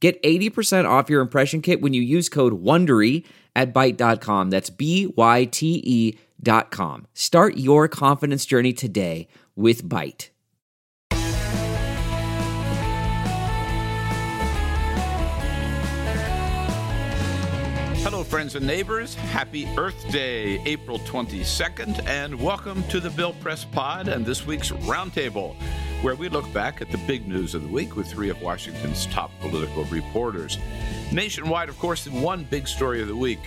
Get 80% off your impression kit when you use code WONDERY at Byte.com. That's B-Y-T-E dot com. Start your confidence journey today with Byte. Hello, friends and neighbors. Happy Earth Day, April 22nd, and welcome to the Bill Press Pod and this week's Roundtable, where we look back at the big news of the week with three of Washington's top political reporters. Nationwide, of course, the one big story of the week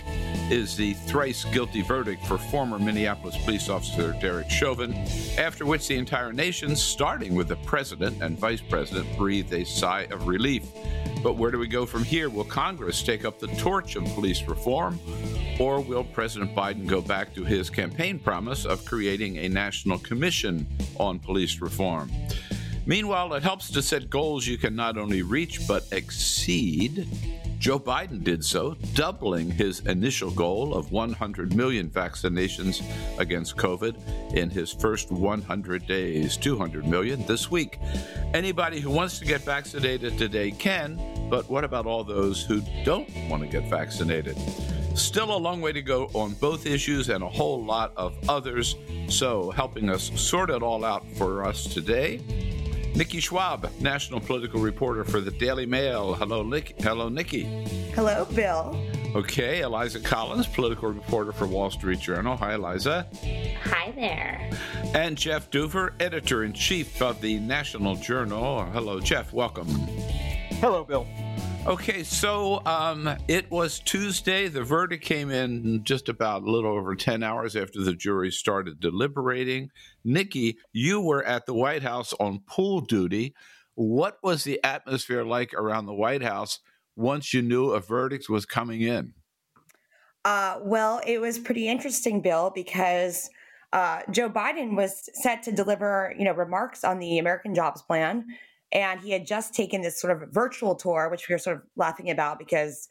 is the thrice guilty verdict for former Minneapolis police officer Derek Chauvin, after which the entire nation, starting with the president and vice president, breathed a sigh of relief. But where do we go from here? Will Congress take up the torch of police reform? Or will President Biden go back to his campaign promise of creating a national commission on police reform? Meanwhile, it helps to set goals you can not only reach but exceed. Joe Biden did so, doubling his initial goal of 100 million vaccinations against COVID in his first 100 days. 200 million this week. Anybody who wants to get vaccinated today can, but what about all those who don't want to get vaccinated? Still a long way to go on both issues and a whole lot of others. So, helping us sort it all out for us today, Nikki Schwab, national political reporter for the Daily Mail. Hello, Nick. Hello, Nikki. Hello, Bill. Okay, Eliza Collins, political reporter for Wall Street Journal. Hi, Eliza. Hi there. And Jeff Dufour, editor in chief of the National Journal. Hello, Jeff. Welcome. Hello, Bill. Okay, so um, it was Tuesday. The verdict came in just about a little over 10 hours after the jury started deliberating. Nikki, you were at the White House on pool duty. What was the atmosphere like around the White House once you knew a verdict was coming in? Uh, well, it was pretty interesting, Bill, because uh, Joe Biden was set to deliver, you know, remarks on the American Jobs Plan, and he had just taken this sort of virtual tour, which we were sort of laughing about because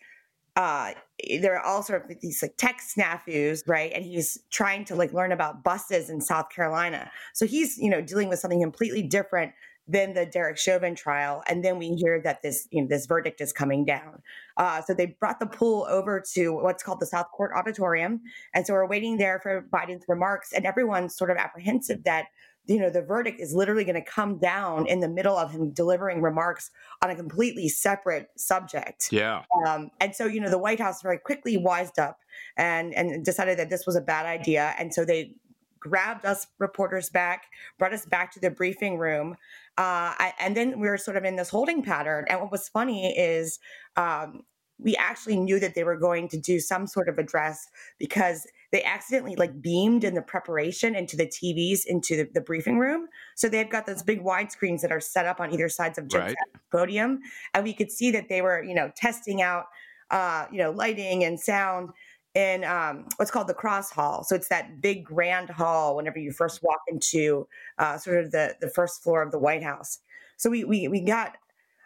uh, there are all sort of these like tech snafus, right? And he's trying to like learn about buses in South Carolina. So he's, you know, dealing with something completely different than the Derek Chauvin trial. And then we hear that this, you know, this verdict is coming down. Uh, so they brought the pool over to what's called the South Court Auditorium. And so we're waiting there for Biden's remarks, and everyone's sort of apprehensive that you know the verdict is literally going to come down in the middle of him delivering remarks on a completely separate subject. Yeah. um, and so you know the white house very quickly wised up and and decided that this was a bad idea. And so they grabbed us reporters back brought us back to the briefing room uh, I, and then we were sort of in this holding pattern. And what was funny is um, we actually knew that they were going to do some sort of address because they accidentally like beamed in the preparation into the TVs into the, the briefing room. So they've got those big wide screens that are set up on either sides of Jen's Right. podium, and we could see that they were, you know, testing out, uh, you know, lighting and sound in um, what's called the cross hall. So it's that big grand hall whenever you first walk into uh, sort of the the first floor of the White House. So we we we got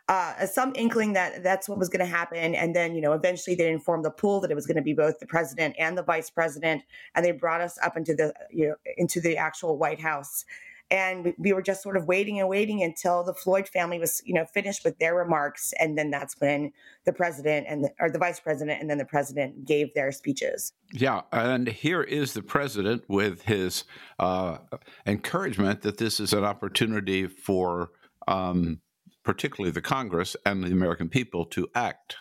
uh, some inkling that that's what was going to happen. And then, you know, eventually they informed the pool that it was going to be both the president and the vice president, and they brought us up into the you know into the actual White House. And we- we were just sort of waiting and waiting until the Floyd family was, you know, finished with their remarks, and then that's when the president and the, or the vice president and then the president gave their speeches. Yeah, and here is the president with his uh, encouragement that this is an opportunity for um, particularly the Congress and the American people to act.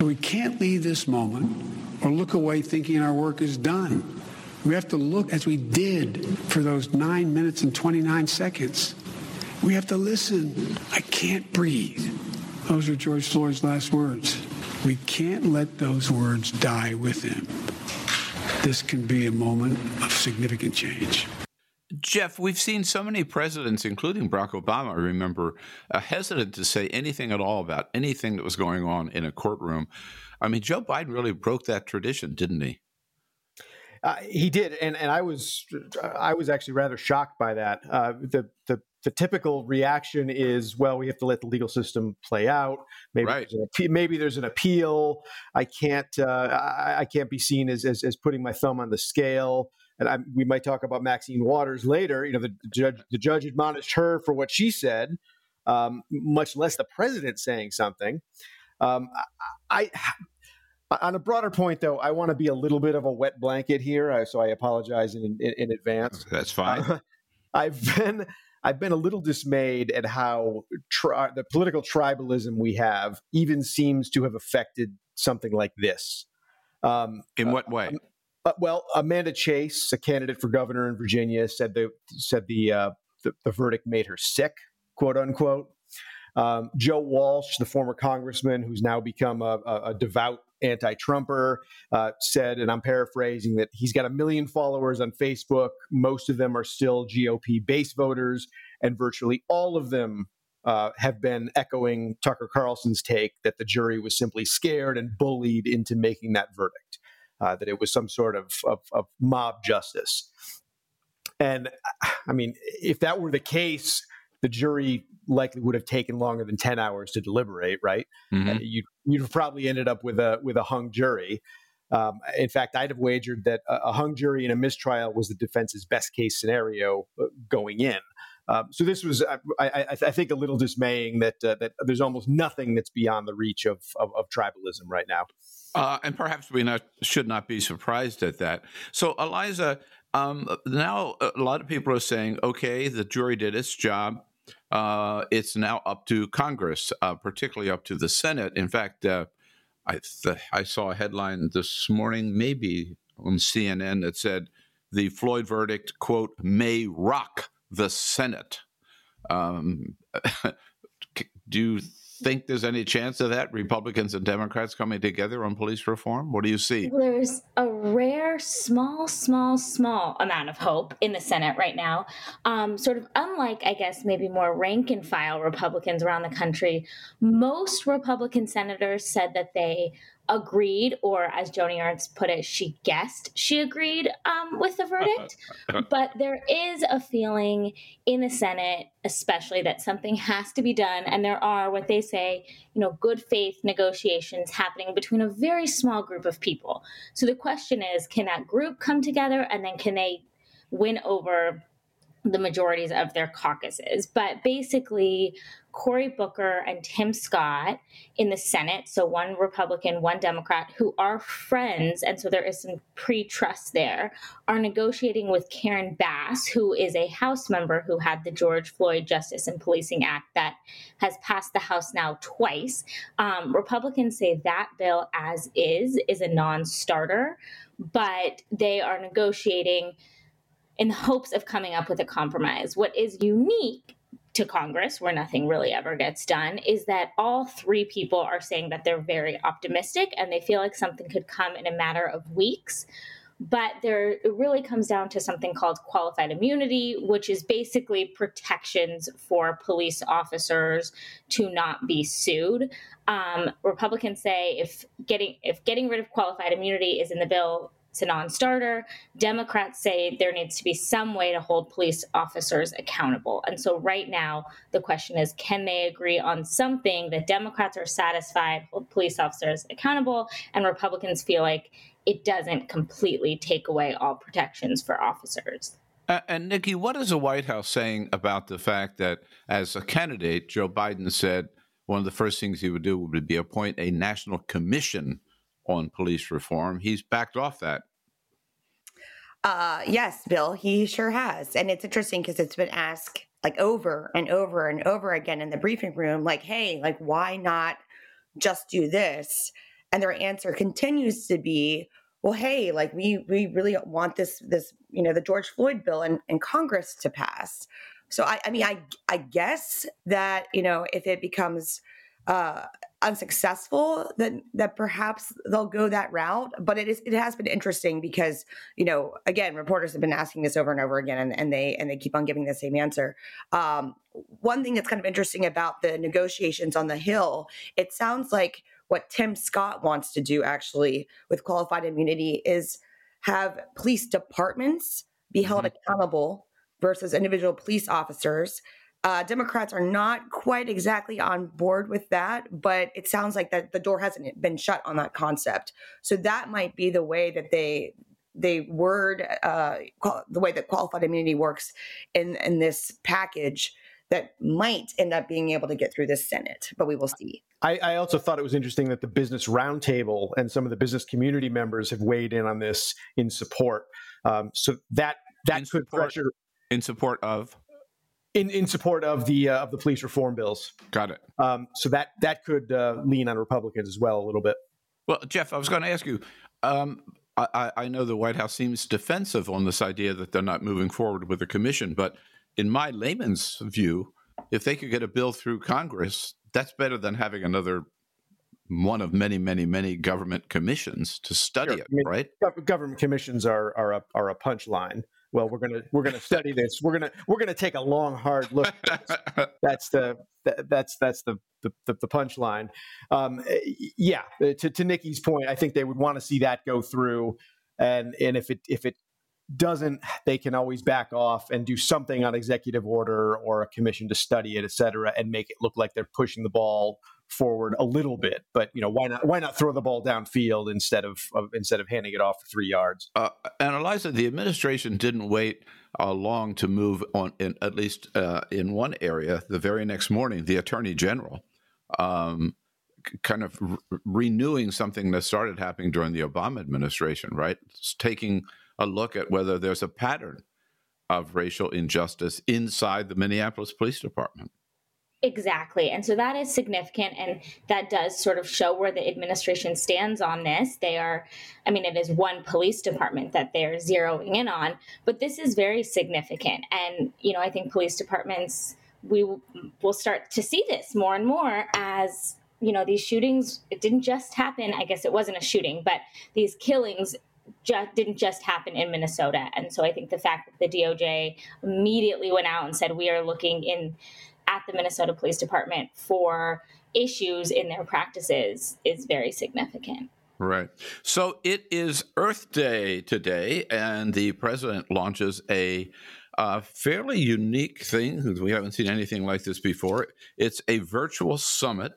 We can't leave this moment or look away thinking our work is done. We have to look as we did for those nine minutes and 29 seconds. We have to listen. I can't breathe. Those are George Floyd's last words. We can't let those words die with him. This can be a moment of significant change. Jeff, we've seen so many presidents, including Barack Obama, I remember, uh, hesitant to say anything at all about anything that was going on in a courtroom. I mean, Joe Biden really broke that tradition, didn't he? Uh, he did, and and I was I was actually rather shocked by that. Uh, the the the typical reaction is, well, we have to let the legal system play out. Maybe right. there's an, maybe there's an appeal. I can't uh, I, I, can't be seen as, as, as putting my thumb on the scale. And I, we might talk about Maxine Waters later. You know, the, the judge the judge admonished her for what she said, um, much less the president saying something. Um, I, I on a broader point, though, I want to be a little bit of a wet blanket here, so I apologize in, in, in advance. That's fine. Uh, I've been I've been a little dismayed at how tri- the political tribalism we have even seems to have affected something like this. Um, In what way? Uh, well, Amanda Chase, a candidate for governor in Virginia, said the said the uh, the, the, verdict made her sick, quote unquote. Um, Joe Walsh, the former congressman who's now become a, a, devout anti-Trumper, uh, said, and I'm paraphrasing, that he's got a million followers on Facebook. Most of them are still GOP base voters, and virtually all of them uh, have been echoing Tucker Carlson's take that the jury was simply scared and bullied into making that verdict, uh, that it was some sort of, of, of mob justice. And I mean, if that were the case, the jury likely would have taken longer than 10 hours to deliberate, right? Mm-hmm. Uh, you, you'd have probably ended up with a, with a hung jury. Um, in fact, I'd have wagered that a, a, hung jury in a mistrial was the defense's best case scenario uh, going in. Um, so this was, I, I, I, think, a little dismaying that uh, that there's almost nothing that's beyond the reach of of, of tribalism right now. Uh, and perhaps we not, should not be surprised at that. So, Eliza, um, now a lot of people are saying, okay, the jury did its job uh, it's now up to Congress, uh, particularly up to the Senate. In fact, uh, I, th- I saw a headline this morning, maybe on CNN, that said the Floyd verdict, quote, may rock the Senate. Um, do you think there's any chance of that? Republicans and Democrats coming together on police reform? What do you see? There's a rare, small, small, small amount of hope in the Senate right now. Um, sort of unlike, I guess, maybe more rank and file Republicans around the country, most Republican senators said that they agreed, or as Joni Ernst put it, she guessed she agreed um, with the verdict. but there is a feeling in the Senate, especially, that something has to be done. And there are what they say, you know, good faith negotiations happening between a very small group of people. So the question is can that group come together and then can they win over the majorities of their caucuses. But basically, Cory Booker and Tim Scott in the Senate, so one Republican, one Democrat, who are friends, and so there is some pre trust there, are negotiating with Karen Bass, who is a House member who had the George Floyd Justice and Policing Act that has passed the House now twice. Um, Republicans say that bill, as is, is a non starter, but they are negotiating in the hopes of coming up with a compromise. What is unique to Congress, where nothing really ever gets done, is that all three people are saying that they're very optimistic and they feel like something could come in a matter of weeks. But there, it really comes down to something called qualified immunity, which is basically protections for police officers to not be sued. Um, Republicans say if getting if getting rid of qualified immunity is in the bill, it's a non starter. Democrats say there needs to be some way to hold police officers accountable. And so, right now, the question is can they agree on something that Democrats are satisfied, hold police officers accountable, and Republicans feel like it doesn't completely take away all protections for officers? Uh, and Nikki, what is the White House saying about the fact that, as a candidate, Joe Biden said one of the first things he would do would be appoint a national commission on police reform. He's backed off that. Uh, yes, Bill, he sure has. And it's interesting because it's been asked like over and over and over again in the briefing room, like, hey, like, why not just do this? And their answer continues to be, well, hey, like we we really want this this you know the George Floyd bill in, in Congress to pass. So I, I mean I I guess that you know if it becomes uh, unsuccessful, then that perhaps they'll go that route. But it is it has been interesting because you know again reporters have been asking this over and over again, and, and they and they keep on giving the same answer. Um, one thing that's kind of interesting about the negotiations on the Hill, it sounds like what Tim Scott wants to do actually with qualified immunity is have police departments be held mm-hmm. accountable versus individual police officers uh, Democrats are not quite exactly on board with that, but it sounds like that the door hasn't been shut on that concept. So that might be the way that they they word uh, the way that qualified immunity works in in this package that might end up being able to get through the Senate, but we will see. I, I, also thought it was interesting that the business roundtable and some of the business community members have weighed in on this in support. Um, so that that in could support, pressure in support of in, in support of the uh, of the police reform bills. Got it. Um, so that that could uh, lean on Republicans as well a little bit. Well, Jeff, I was going to ask you. Um, I, I, know the White House seems defensive on this idea that they're not moving forward with a commission, but in my layman's view, if they could get a bill through Congress, that's better than having another one of many, many, many government commissions to study sure. it, I mean, right? Government commissions are are a, are a punchline well we're gonna we're gonna study this. We're gonna we're gonna take a long hard look that's the that's that's the the, the punchline. Um, yeah to, to nikki's point i think they would want to see that go through. And and if it if it doesn't they can always back off and do something on executive order or a commission to study it et cetera and make it look like they're pushing the ball forward a little bit. But you know, why not? Why not throw the ball downfield instead of, of instead of handing it off for three yards? Uh, and Eliza, the administration didn't wait uh, long to move on. In, at least uh, in one area, the very next morning, the attorney general. Um, kind of re- renewing something that started happening during the Obama administration, right? It's taking a look at whether there's a pattern of racial injustice inside the Minneapolis Police Department. Exactly. And so that is significant. And that does sort of show where the administration stands on this. They are, I mean, it is one police department that they're zeroing in on, but this is very significant. And, you know, I think police departments, we will start to see this more and more as, you know, these shootings, it didn't just happen. I guess it wasn't a shooting, but these killings just didn't just happen in Minnesota. And so I think the fact that the DOJ immediately went out and said, we are looking in at the Minnesota Police Department for issues in their practices is very significant. Right. So it is Earth Day today, and the president launches a uh, fairly unique thing. We haven't seen anything like this before. It's a virtual summit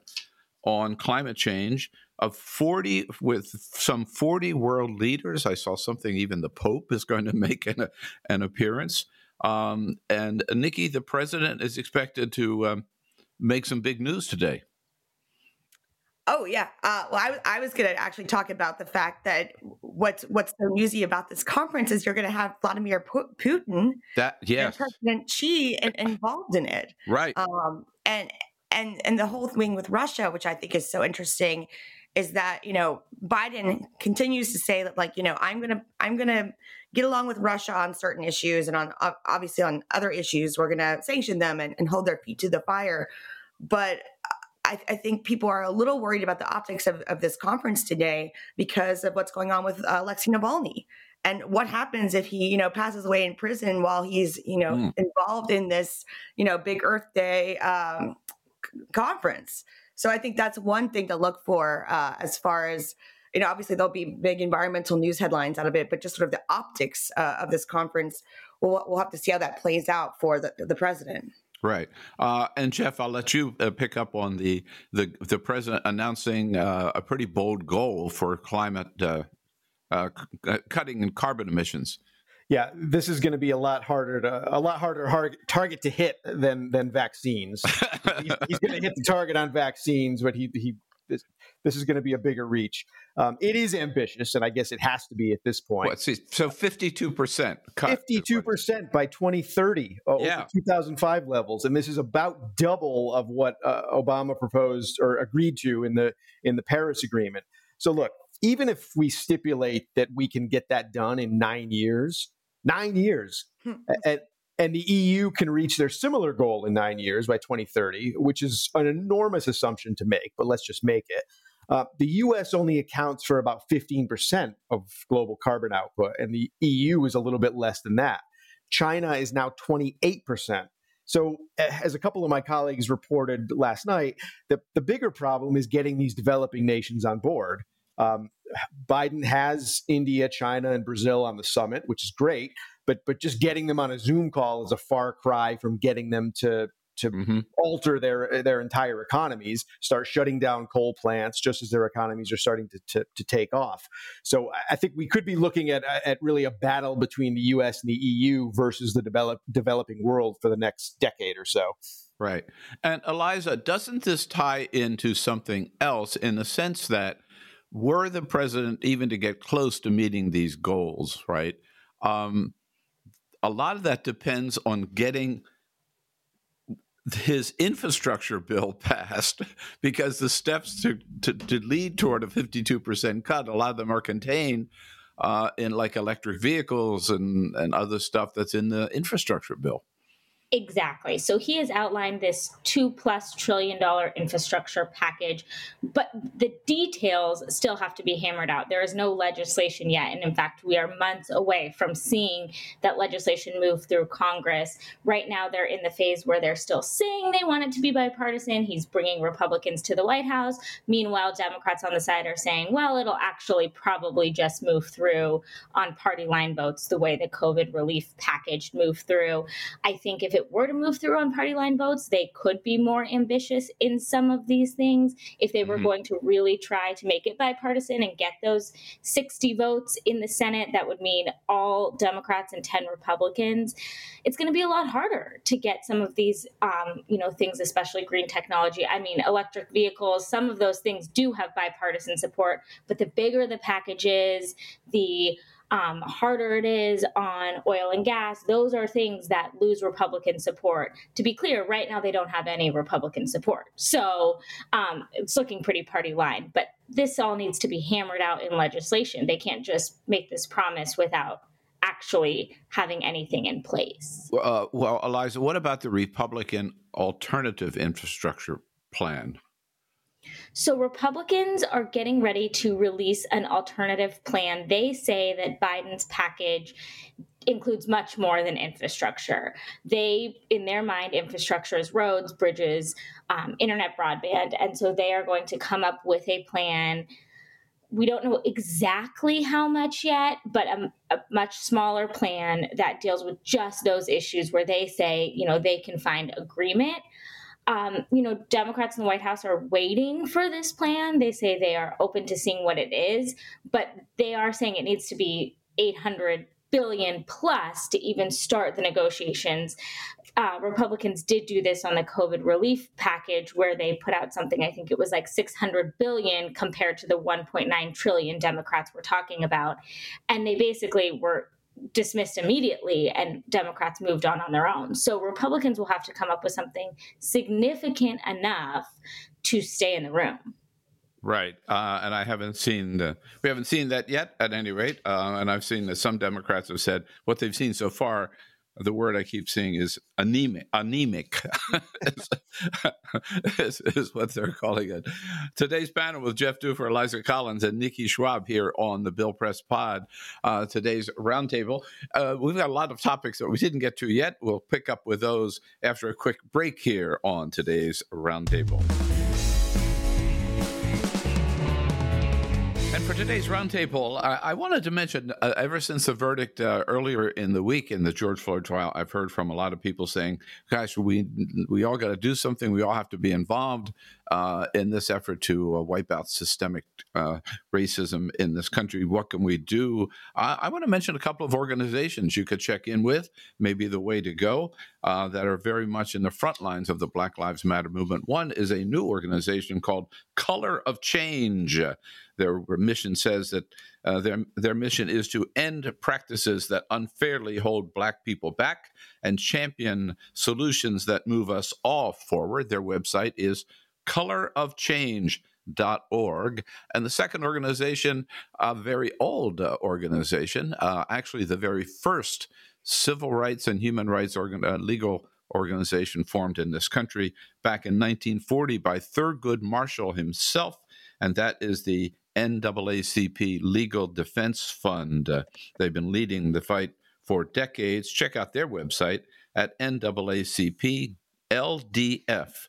on climate change of 40 with some 40 world leaders. I saw something even the Pope is going to make an, an appearance. Um, and Nikki, the president, is expected to um, make some big news today. Oh yeah. Uh, well, I, I was going to actually talk about the fact that what's what's so newsy about this conference is you're going to have Vladimir Putin, that yes, President Xi involved in it, right? Um, and and and the whole thing with Russia, which I think is so interesting, is that you know Biden continues to say that like you know I'm gonna I'm gonna get along with Russia on certain issues and on obviously on other issues we're gonna sanction them and, and hold their feet to the fire, but I, I, think people are a little worried about the optics of, of this conference today because of what's going on with uh, Alexei Navalny and what happens if he you know passes away in prison while he's you know mm. involved in this you know big Earth Day um, conference. So I think that's one thing to look for uh, as far as you know. Obviously, there'll be big environmental news headlines out of it, but just sort of the optics uh, of this conference, we'll we'll have to see how that plays out for the the president. Right, uh, and Jeff, I'll let you uh, pick up on the the the president announcing uh, a pretty bold goal for climate uh, cutting in carbon emissions yeah, this is going to be a lot harder to a lot harder hard, target to hit than than vaccines. he's, he's going to hit the target on vaccines, but he he this, this is going to be a bigger reach. Um, it is ambitious, and I guess it has to be at this point. What, so fifty-two percent, fifty-two percent by twenty thirty, yeah. two thousand five levels, and this is about double of what uh, Obama proposed or agreed to in the in the Paris Agreement. So look, even if we stipulate that we can get that done in nine years, nine years. Hmm. at, And the EU can reach their similar goal in nine years by 2030, which is an enormous assumption to make, but let's just make it. Uh, the US only accounts for about 15% of global carbon output, and the EU is a little bit less than that. China is now 28%. So, as a couple of my colleagues reported last night, the, the bigger problem is getting these developing nations on board. Um, Biden has India, China, and Brazil on the summit, which is great, but but just getting them on a Zoom call is a far cry from getting them to to mm-hmm. alter their their entire economies, start shutting down coal plants just as their economies are starting to, to, to take off. So I think we could be looking at at really a battle between the U.S. and the EU versus the develop, developing world for the next decade or so. Right. And Eliza, doesn't this tie into something else in the sense that were the president even to get close to meeting these goals, right? Um, a lot of that depends on getting his infrastructure bill passed because the steps to, to, to, lead toward a 52% cut, a lot of them are contained uh, in like electric vehicles and, and other stuff that's in the infrastructure bill. Exactly. So he has outlined this two plus trillion dollar infrastructure package, but the details still have to be hammered out. There is no legislation yet. And in fact, we are months away from seeing that legislation move through Congress. Right now, they're in the phase where they're still saying they want it to be bipartisan. He's bringing Republicans to the White House. Meanwhile, Democrats on the side are saying, well, it'll actually probably just move through on party line votes the way the COVID relief package moved through. I think if it it were to move through on party line votes, they could be more ambitious in some of these things. If they were mm-hmm. going to really try to make it bipartisan and get those 60 votes in the Senate, that would mean all Democrats and 10 Republicans. It's going to be a lot harder to get some of these, um, you know, things, especially green technology. I mean, electric vehicles, some of those things do have bipartisan support, but the bigger the package is, the um, harder it is on oil and gas. Those are things that lose Republican support. To be clear, right now they don't have any Republican support. So um, it's looking pretty party line. But this all needs to be hammered out in legislation. They can't just make this promise without actually having anything in place. Uh, well, Eliza, what about the Republican alternative infrastructure plan? So, Republicans are getting ready to release an alternative plan. They say that Biden's package includes much more than infrastructure. They, in their mind, infrastructure is roads, bridges, um, internet broadband. And so they are going to come up with a plan. We don't know exactly how much yet, but a, a, much smaller plan that deals with just those issues where they say, you know, they can find agreement um, you know, Democrats in the White House are waiting for this plan. They say they are open to seeing what it is, but they are saying it needs to be 800 billion plus to even start the negotiations. Uh, Republicans did do this on the COVID relief package, where they put out something. I think it was like 600 billion compared to the 1.9 trillion Democrats were talking about, and they basically were dismissed immediately and Democrats moved on on their own. So Republicans will have to come up with something significant enough to stay in the room. Right, uh, and I haven't seen the we haven't seen that yet. At any rate, uh, and I've seen that some Democrats have said what they've seen so far the word I keep seeing is anemic. Anemic is, is, what they're calling it. Today's panel with Jeff Dufour, Eliza Collins, and Nikki Schwab here on the Bill Press Pod. Uh, today's roundtable. Uh, we've got a lot of topics that we didn't get to yet. We'll pick up with those after a quick break here on today's roundtable. For today's roundtable, I, I, wanted to mention uh, ever since the verdict uh, earlier in the week in the George Floyd trial, I've heard from a lot of people saying, "Gosh, we we all got to do something. We all have to be involved uh, in this effort to uh, wipe out systemic uh, racism in this country. What can we do?" I, I want to mention a couple of organizations you could check in with. Maybe the way to go uh, that are very much in the front lines of the Black Lives Matter movement. One is a new organization called Color of Change. Their mission says that uh, their their mission is to end practices that unfairly hold Black people back and champion solutions that move us all forward. Their website is colorofchange.org. And the second organization, a very old uh, organization, uh, actually the very first civil rights and human rights organ- uh, legal organization formed in this country back in 1940 by Thurgood Marshall himself, and that is the NAACP Legal Defense Fund. Uh, they've been leading the fight for decades. Check out their website at NAACP LDF,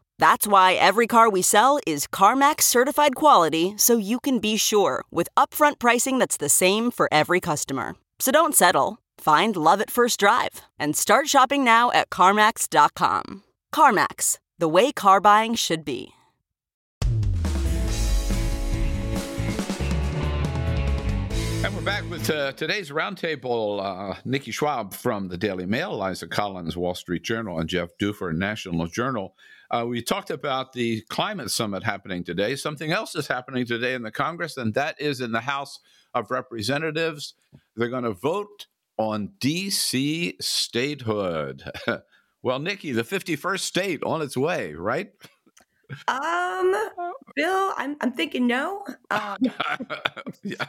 That's why every car we sell is CarMax certified quality so you can be sure with upfront pricing that's the same for every customer. So don't settle. Find love at first drive and start shopping now at CarMax.com. CarMax, the way car buying should be. And we're back with uh, today's roundtable. Uh, Nikki Schwab from the Daily Mail, Liza Collins, Wall Street Journal, and Jeff Dufour, National Journal. Uh, we talked about the climate summit happening today. Something else is happening today in the Congress, and that is in the House of Representatives. They're going to vote on D.C. statehood. well, Nikki, the 51st state on its way, right? Um, Bill, I'm I'm thinking no. Um, yeah.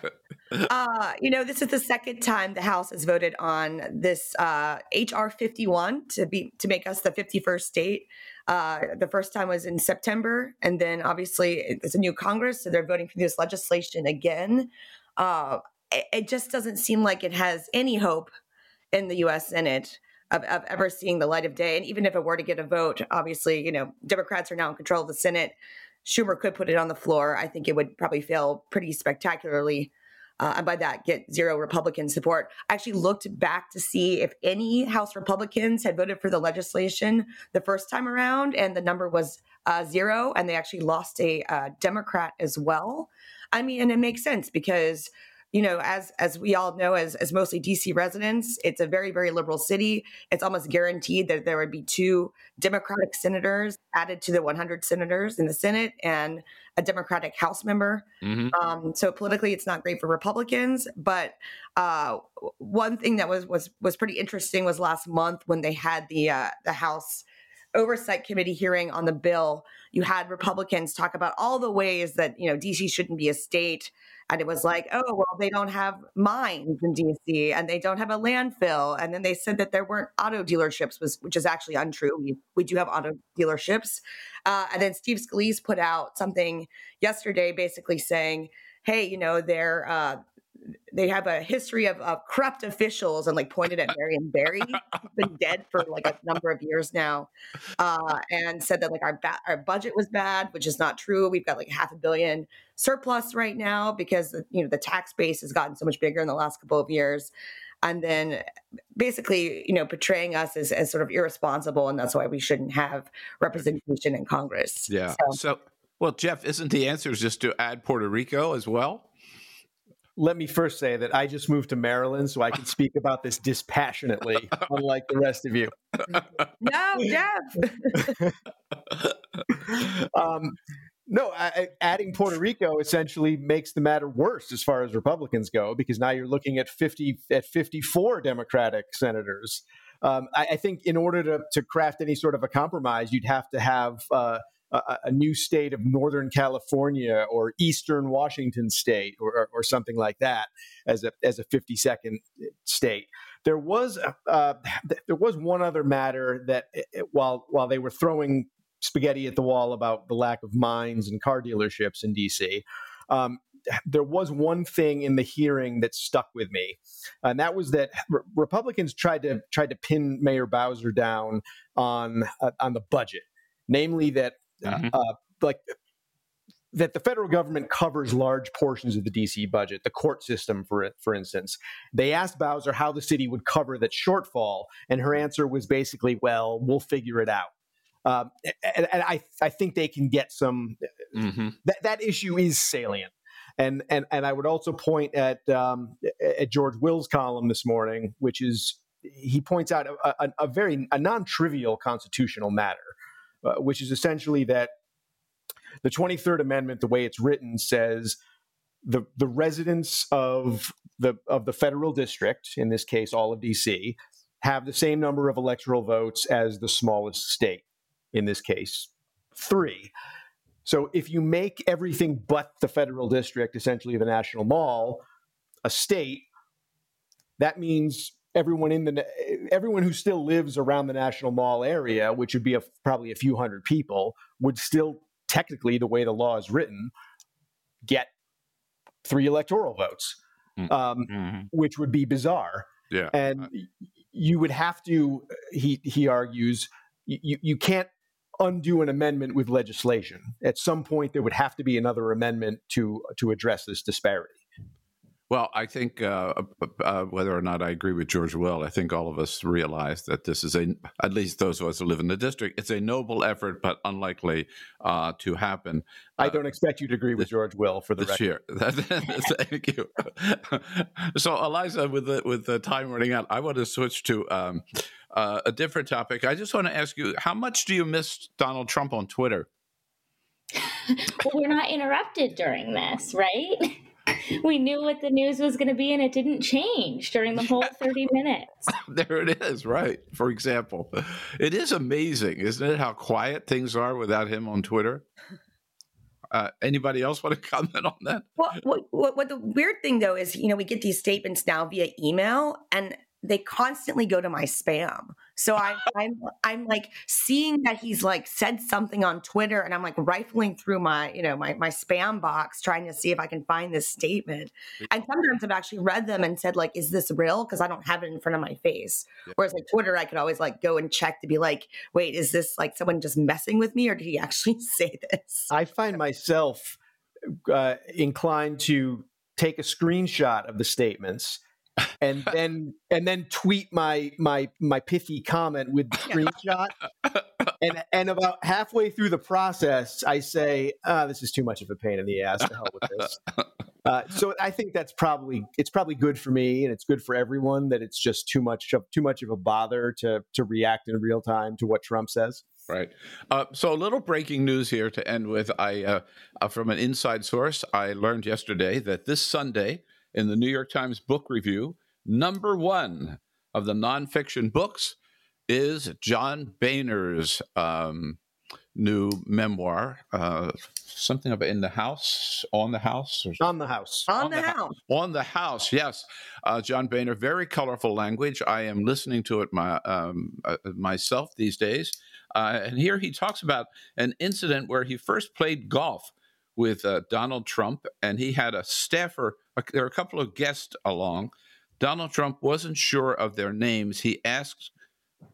uh, you know, this is the second time the House has voted on this uh, HR 51 to be to make us the 51st state. Uh, the first time was in September, and then obviously it's a new Congress, so they're voting for this legislation again. Uh, it, it just doesn't seem like it has any hope in the U.S. Senate of, of ever seeing the light of day. And even if it were to get a vote, obviously, you know, Democrats are now in control of the Senate. Schumer could put it on the floor. I think it would probably fail pretty spectacularly. Uh, and by that, get zero Republican support. I actually looked back to see if any House Republicans had voted for the legislation the first time around, and the number was uh, zero, and they actually lost a uh, Democrat as well. I mean, and it makes sense because you know, as as we all know, as as mostly DC residents, it's a very very liberal city. It's almost guaranteed that there would be two Democratic senators added to the 100 senators in the Senate and a Democratic House member. Mm-hmm. Um, so politically, it's not great for Republicans. But uh, one thing that was was was pretty interesting was last month when they had the uh, the House oversight committee hearing on the bill you had republicans talk about all the ways that you know dc shouldn't be a state and it was like, oh, well, they don't have mines in DC and they don't have a landfill. And then they said that there weren't auto dealerships, was, which is actually untrue. We, we do have auto dealerships. Uh, and then Steve Scalise put out something yesterday basically saying, hey, you know, they're, uh, they have a history of, of, corrupt officials and like pointed at Marion Barry, who's been dead for like a number of years now, uh, and said that like our ba- our budget was bad, which is not true. We've got like half a billion surplus right now because you know the tax base has gotten so much bigger in the last couple of years, and then basically you know portraying us as, as sort of irresponsible, and that's why we shouldn't have representation in Congress. Yeah. So, so well, Jeff, isn't the answer just to add Puerto Rico as well? Let me first say that I just moved to Maryland, so I can speak about this dispassionately, unlike the rest of you. No, Jeff. um, no, I, adding Puerto Rico essentially makes the matter worse as far as Republicans go, because now you're looking at fifty at fifty-four Democratic senators. Um, I, I, think in order to, to craft any sort of a compromise, you'd have to have uh, a, new state of Northern California or Eastern Washington State or, or, or something like that as a as a 52nd state. There was uh, there was one other matter that while while they were throwing spaghetti at the wall about the lack of mines and car dealerships in DC. Um, there was one thing in the hearing that stuck with me, and that was that re- Republicans tried to tried to pin Mayor Bowser down on uh, on the budget, namely that mm-hmm. uh, like that the federal government covers large portions of the DC budget, the court system, for for instance. They asked Bowser how the city would cover that shortfall, and her answer was basically, "Well, we'll figure it out." Um, and, and I, I think they can get some. Mm-hmm. That that issue is salient, and and and I would also point at um, at George Will's column this morning, which is he points out a, a, a very a non-trivial constitutional matter, uh, which is essentially that the Twenty Third Amendment, the way it's written, says the the residents of the of the federal district, in this case all of DC, have the same number of electoral votes as the smallest state in this case, three. So if you make everything but the federal district, essentially the national mall, a state, that means everyone in the everyone who still lives around the national mall area, which would be a, probably a few hundred people, would still technically, the way the law is written, get three electoral votes, mm. um, mm-hmm. which would be bizarre. Yeah, and you would have to. He he argues you you can't undo an amendment with legislation. At some point, there would have to be another amendment to to address this disparity. Well, I think uh, uh, uh, whether or not I agree with George Will, I think all of us realize that this is a, at least those of us who live in the district, it's a noble effort, but unlikely uh, to happen. I don't expect you to agree with George Will for the this record. year. Thank you. so, Eliza, with the, with the time running out, I want to switch to um, uh, a different topic. I just want to ask you, how much do you miss Donald Trump on Twitter? well, we're not interrupted during this, right? we knew what the news was going to be and it didn't change during the whole 30 minutes. there it is, right. For example, it is amazing, isn't it, how quiet things are without him on Twitter? Uh, anybody else want to comment on that? Well, what, what, what the weird thing though is, you know, we get these statements now via email, and they constantly go to my spam. So I, I'm I'm like seeing that he's like said something on Twitter, and I'm like rifling through my you know my my spam box trying to see if I can find this statement. And sometimes I've actually read them and said like, is this real? Because I don't have it in front of my face. Yeah. Whereas like Twitter, I could always like go and check to be like, wait, is this like someone just messing with me, or did he actually say this? I find myself uh, inclined to take a screenshot of the statements and then and then tweet my my my pithy comment with the screenshot. and and about halfway through the process, I say, oh, "This is too much of a pain in the ass. To hell with this." Uh, so I think that's probably it's probably good for me, and it's good for everyone that it's just too much of too much of a bother to to react in real time to what Trump says. Right. Uh, so a little breaking news here to end with. I uh, uh, from an inside source, I learned yesterday that this Sunday in the New York Times Book Review, number one of the nonfiction books is John Boehner's um, new memoir, uh, something about in the house, on the house, or, on the house, on, on the, the, house, on the house. Yes, uh, John Boehner, very colorful language. I am listening to it my, um, uh, myself these days, uh, and here he talks about an incident where he first played golf with uh, Donald Trump, and he had a staffer. There are a couple of guests along. Donald Trump wasn't sure of their names. He asked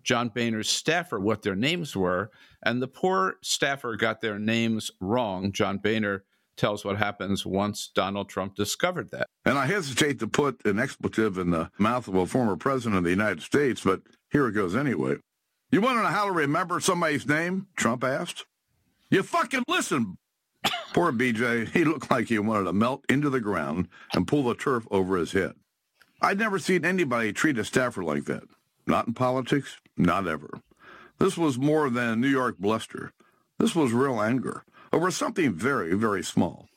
John Boehner's staffer what their names were, and the poor staffer got their names wrong. John Boehner tells what happens once Donald Trump discovered that. And I hesitate to put an expletive in the mouth of a former president of the United States, but here it goes anyway. You want to know how to remember somebody's name? Trump asked. You fucking listen, Poor BJ, he looked like he wanted to melt into the ground and pull the turf over his head. I'd never seen anybody treat a staffer like that. Not in politics, not ever. This was more than New York bluster. This was real anger over something very, very small.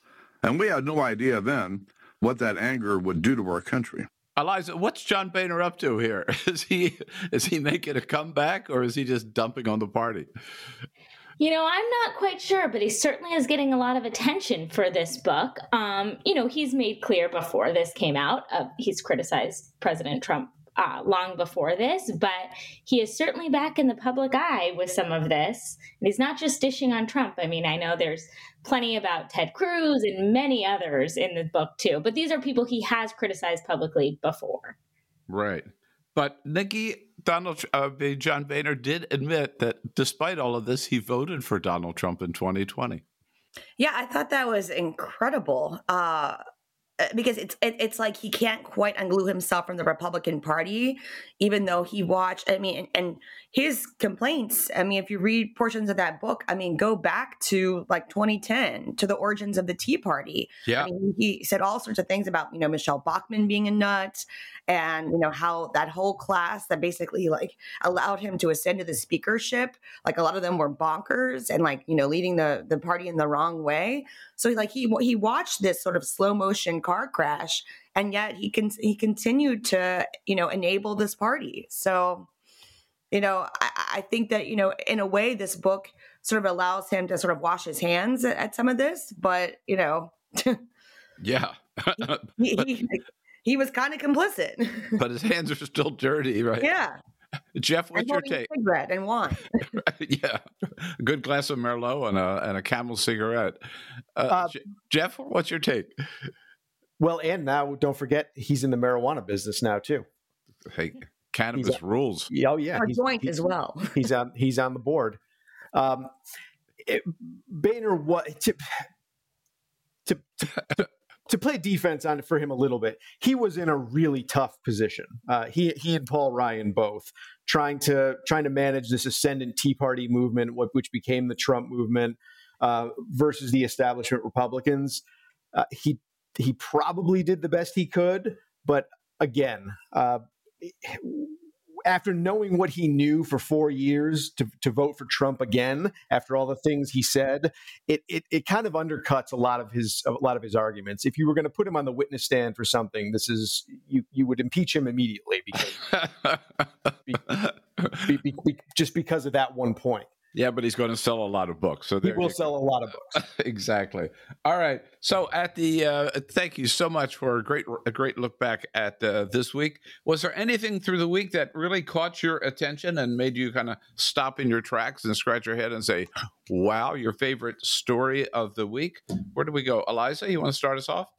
And we had no idea then what that anger would do to our country. Eliza, what's John Boehner up to here? Is he is he making a comeback or is he just dumping on the party? You know, I'm not quite sure, but he certainly is getting a lot of attention for this book. Um, you know, he's made clear before this came out, uh, he's criticized President Trump uh, long before this, but he is certainly back in the public eye with some of this. And he's not just dishing on Trump. I mean, I know there's plenty about Ted Cruz and many others in the book too, but these are people he has criticized publicly before. Right. But Nikki, Donald uh, John Boehner did admit that despite all of this, he voted for Donald Trump in 2020. Yeah, I thought that was incredible. Uh, Uh, because it's it, it's like he can't quite unglue himself from the Republican Party, even though he watched. I mean, and, and, his complaints. I mean, if you read portions of that book, I mean, go back to like 2010 to the origins of the Tea Party. Yeah, I mean, he said all sorts of things about you know Michele Bachmann being a nut, and you know how that whole class that basically like allowed him to ascend to the speakership. Like a lot of them were bonkers and like you know leading the the party in the wrong way. So like he he watched this sort of slow motion car crash, and yet he can he continued to you know enable this party. So you know I, I think that you know in a way this book sort of allows him to sort of wash his hands at, at some of this, but you know. yeah. he, he, he was kind of complicit. but his hands are still dirty, right? Yeah. Jeff, what's your take? cigarette and wine. yeah, a good glass of Merlot and a and a Camel cigarette. Uh, uh, Jeff, what's your take? Well, and now don't forget he's in the marijuana business now too. Hey, cannabis he's, rules. Oh yeah, Our joint as well. he's on he's on the board. Um, it, Boehner, what to, to, to to play defense on for him a little bit, he was in a really tough position. Uh, he he and Paul Ryan both trying to trying to manage this ascendant Tea Party movement, which became the Trump movement, uh, versus the establishment Republicans. Uh, he he probably did the best he could, but again, uh, after knowing what he knew for four years to, to vote for Trump again, after all the things he said, it, it, it kind of undercuts a lot of his a lot of his arguments. If you were going to put him on the witness stand for something, this is you you would impeach him immediately because be, be, be, just because of that one point. Yeah, but he's going to sell a lot of books. So he will sell a lot of books. exactly. All right. So at the uh, thank you so much for a great a great look back at uh, this week. Was there anything through the week that really caught your attention and made you kind of stop in your tracks and scratch your head and say, "Wow, your favorite story of the week"? Where do we go, Eliza? You want to start us off?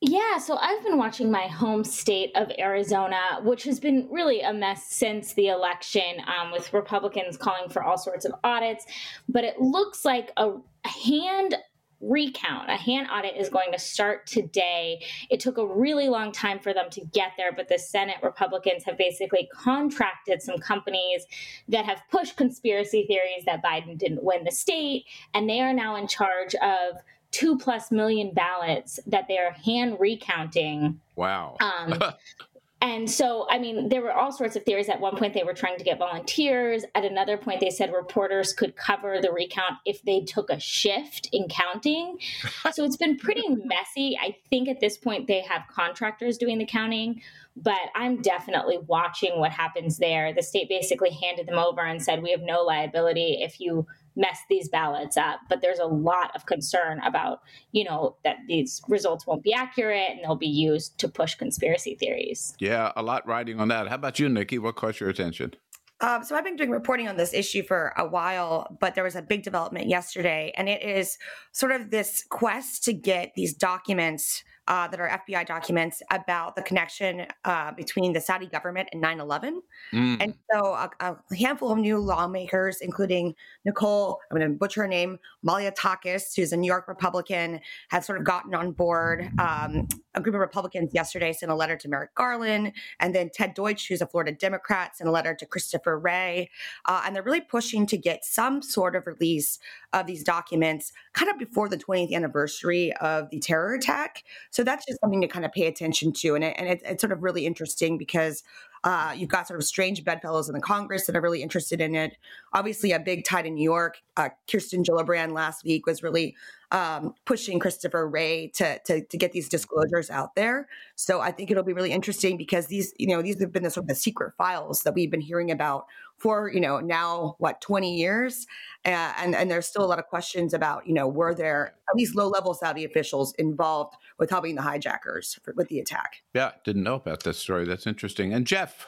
Yeah, so I've been watching my home state of Arizona, which has been really a mess since the election, um, with Republicans calling for all sorts of audits. But it looks like a hand recount, a hand audit is going to start today. It took a really long time for them to get there, but the Senate Republicans have basically contracted some companies that have pushed conspiracy theories that Biden didn't win the state, and they are now in charge of two plus million ballots that they're hand recounting. Wow. Um, and so, I mean, there were all sorts of theories. At one point, they were trying to get volunteers. At another point, they said reporters could cover the recount if they took a shift in counting. so it's been pretty messy. I think at this point, they have contractors doing the counting, but I'm definitely watching what happens there. The state basically handed them over and said, We have no liability if you mess these ballots up. But there's a lot of concern about, you know, that these results won't be accurate and they'll be used to push conspiracy theories. Yeah, a lot riding on that. How about you, Nikki? What caught your attention? Um, so I've been doing reporting on this issue for a while, but there was a big development yesterday, and it is sort of this quest to get these documents uh, that are FBI documents about the connection uh, between the Saudi government and 9 11. Mm. And so a, a, handful of new lawmakers, including Nicole, I'm going to butcher her name, Malliotakis, who's a New York Republican, have sort of gotten on board. Um, a group of Republicans yesterday sent a letter to Merrick Garland, and then Ted Deutsch, who's a Florida Democrat, sent a letter to Christopher Wray. Uh, and they're really pushing to get some sort of release of these documents kind of before the 20th anniversary of the terror attack. So that's just something to kind of pay attention to. And, it, and it, it's sort of really interesting because uh, you've got sort of strange bedfellows in the Congress that are really interested in it. Obviously, a big tide in New York. Uh, Kirsten Gillibrand last week was really um, pushing Christopher Wray to, to to get these disclosures out there. So I think it'll be really interesting because these you know these have been the sort of the secret files that we've been hearing about for you know now what 20 years? Uh, and and there's still a lot of questions about you know were there at least low level saudi officials involved with helping the hijackers for, with the attack? Yeah didn't know about that story. That's interesting. And jeff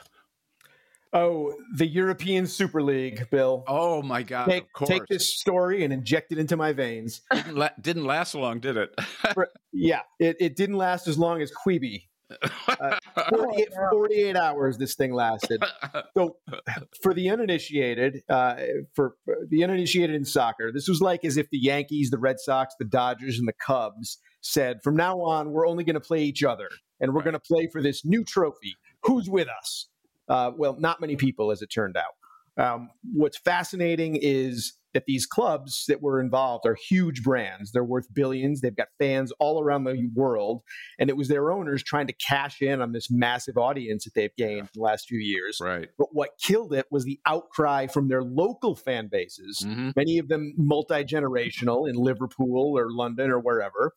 Oh, the European Super League, Bill. Oh my God! Take, take this story and inject it into my veins. didn't, la- didn't last long, did it? yeah, it, it didn't last as long as Quibi. Uh, 48, 48, hours this thing lasted. So, for the uninitiated, uh, for the uninitiated in soccer, this was like as if the Yankees, the Red Sox, the Dodgers, and the Cubs said, "From now on, we're only going to play each other, and we're going to play for this new trophy. Who's with us?" Uh, well, not many people, as it turned out. Um, what's fascinating is that these clubs that were involved are huge brands. They're worth billions. They've got fans all around the world. And it was their owners trying to cash in on this massive audience that they've gained in the last few years. Right. But what killed it was the outcry from their local fan bases, mm-hmm. many of them multi generational in Liverpool or London or wherever.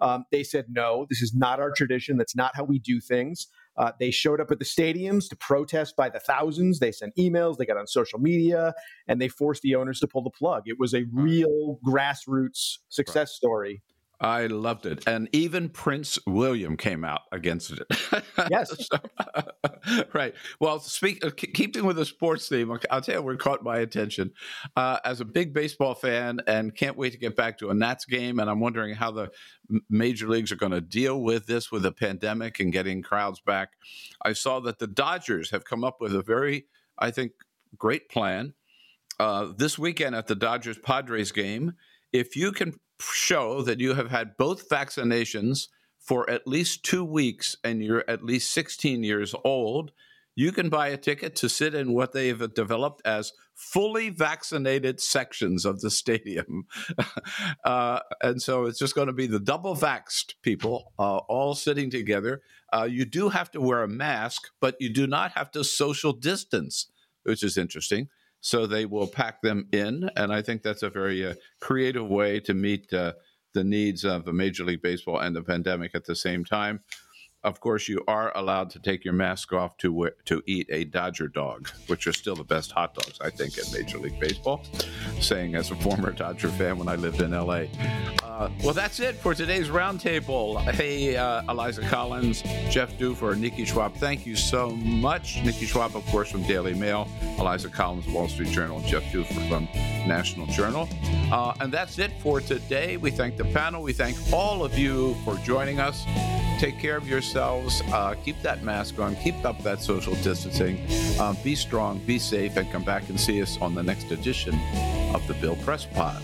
Um, they said, no, this is not our tradition. That's not how we do things. Uh, they showed up at the stadiums to protest by the thousands. They sent emails, they got on social media, and they forced the owners to pull the plug. It was a real grassroots success story I loved it. And even Prince William came out against it. Yes. so, right. Well, speak, uh, keeping with the sports theme, I'll tell you what caught my attention. Uh, as a big baseball fan and can't wait to get back to a Nats game, and I'm wondering how the major leagues are going to deal with this with the pandemic and getting crowds back. I saw that the Dodgers have come up with a very, I think, great plan. Uh, this weekend at the Dodgers Padres game, if you can show that you have had both vaccinations for at least two weeks and you're at least 16 years old, you can buy a ticket to sit in what they have developed as fully vaccinated sections of the stadium. uh, and so it's just going to be the double vaxxed people uh, all sitting together. Uh, you do have to wear a mask, but you do not have to social distance, which is interesting so they will pack them in. And I think that's a very uh, creative way to meet uh, the needs of Major League Baseball and the pandemic at the same time. Of course, you are allowed to take your mask off to to eat a Dodger dog, which are still the best hot dogs, I think, in Major League Baseball. Saying as a former Dodger fan when I lived in LA. Uh, well, that's it for today's roundtable. Hey, uh, Eliza Collins, Jeff Dufour, Nikki Schwab, thank you so much. Nikki Schwab, of course, from Daily Mail, Eliza Collins, Wall Street Journal, Jeff Dufour from National Journal. Uh, and that's it for today. We thank the panel. We thank all of you for joining us. Take care of yourselves. Uh, keep that mask on. Keep up that social distancing. Uh, be strong, be safe, and come back and see us on the next edition of the Bill Press Pod.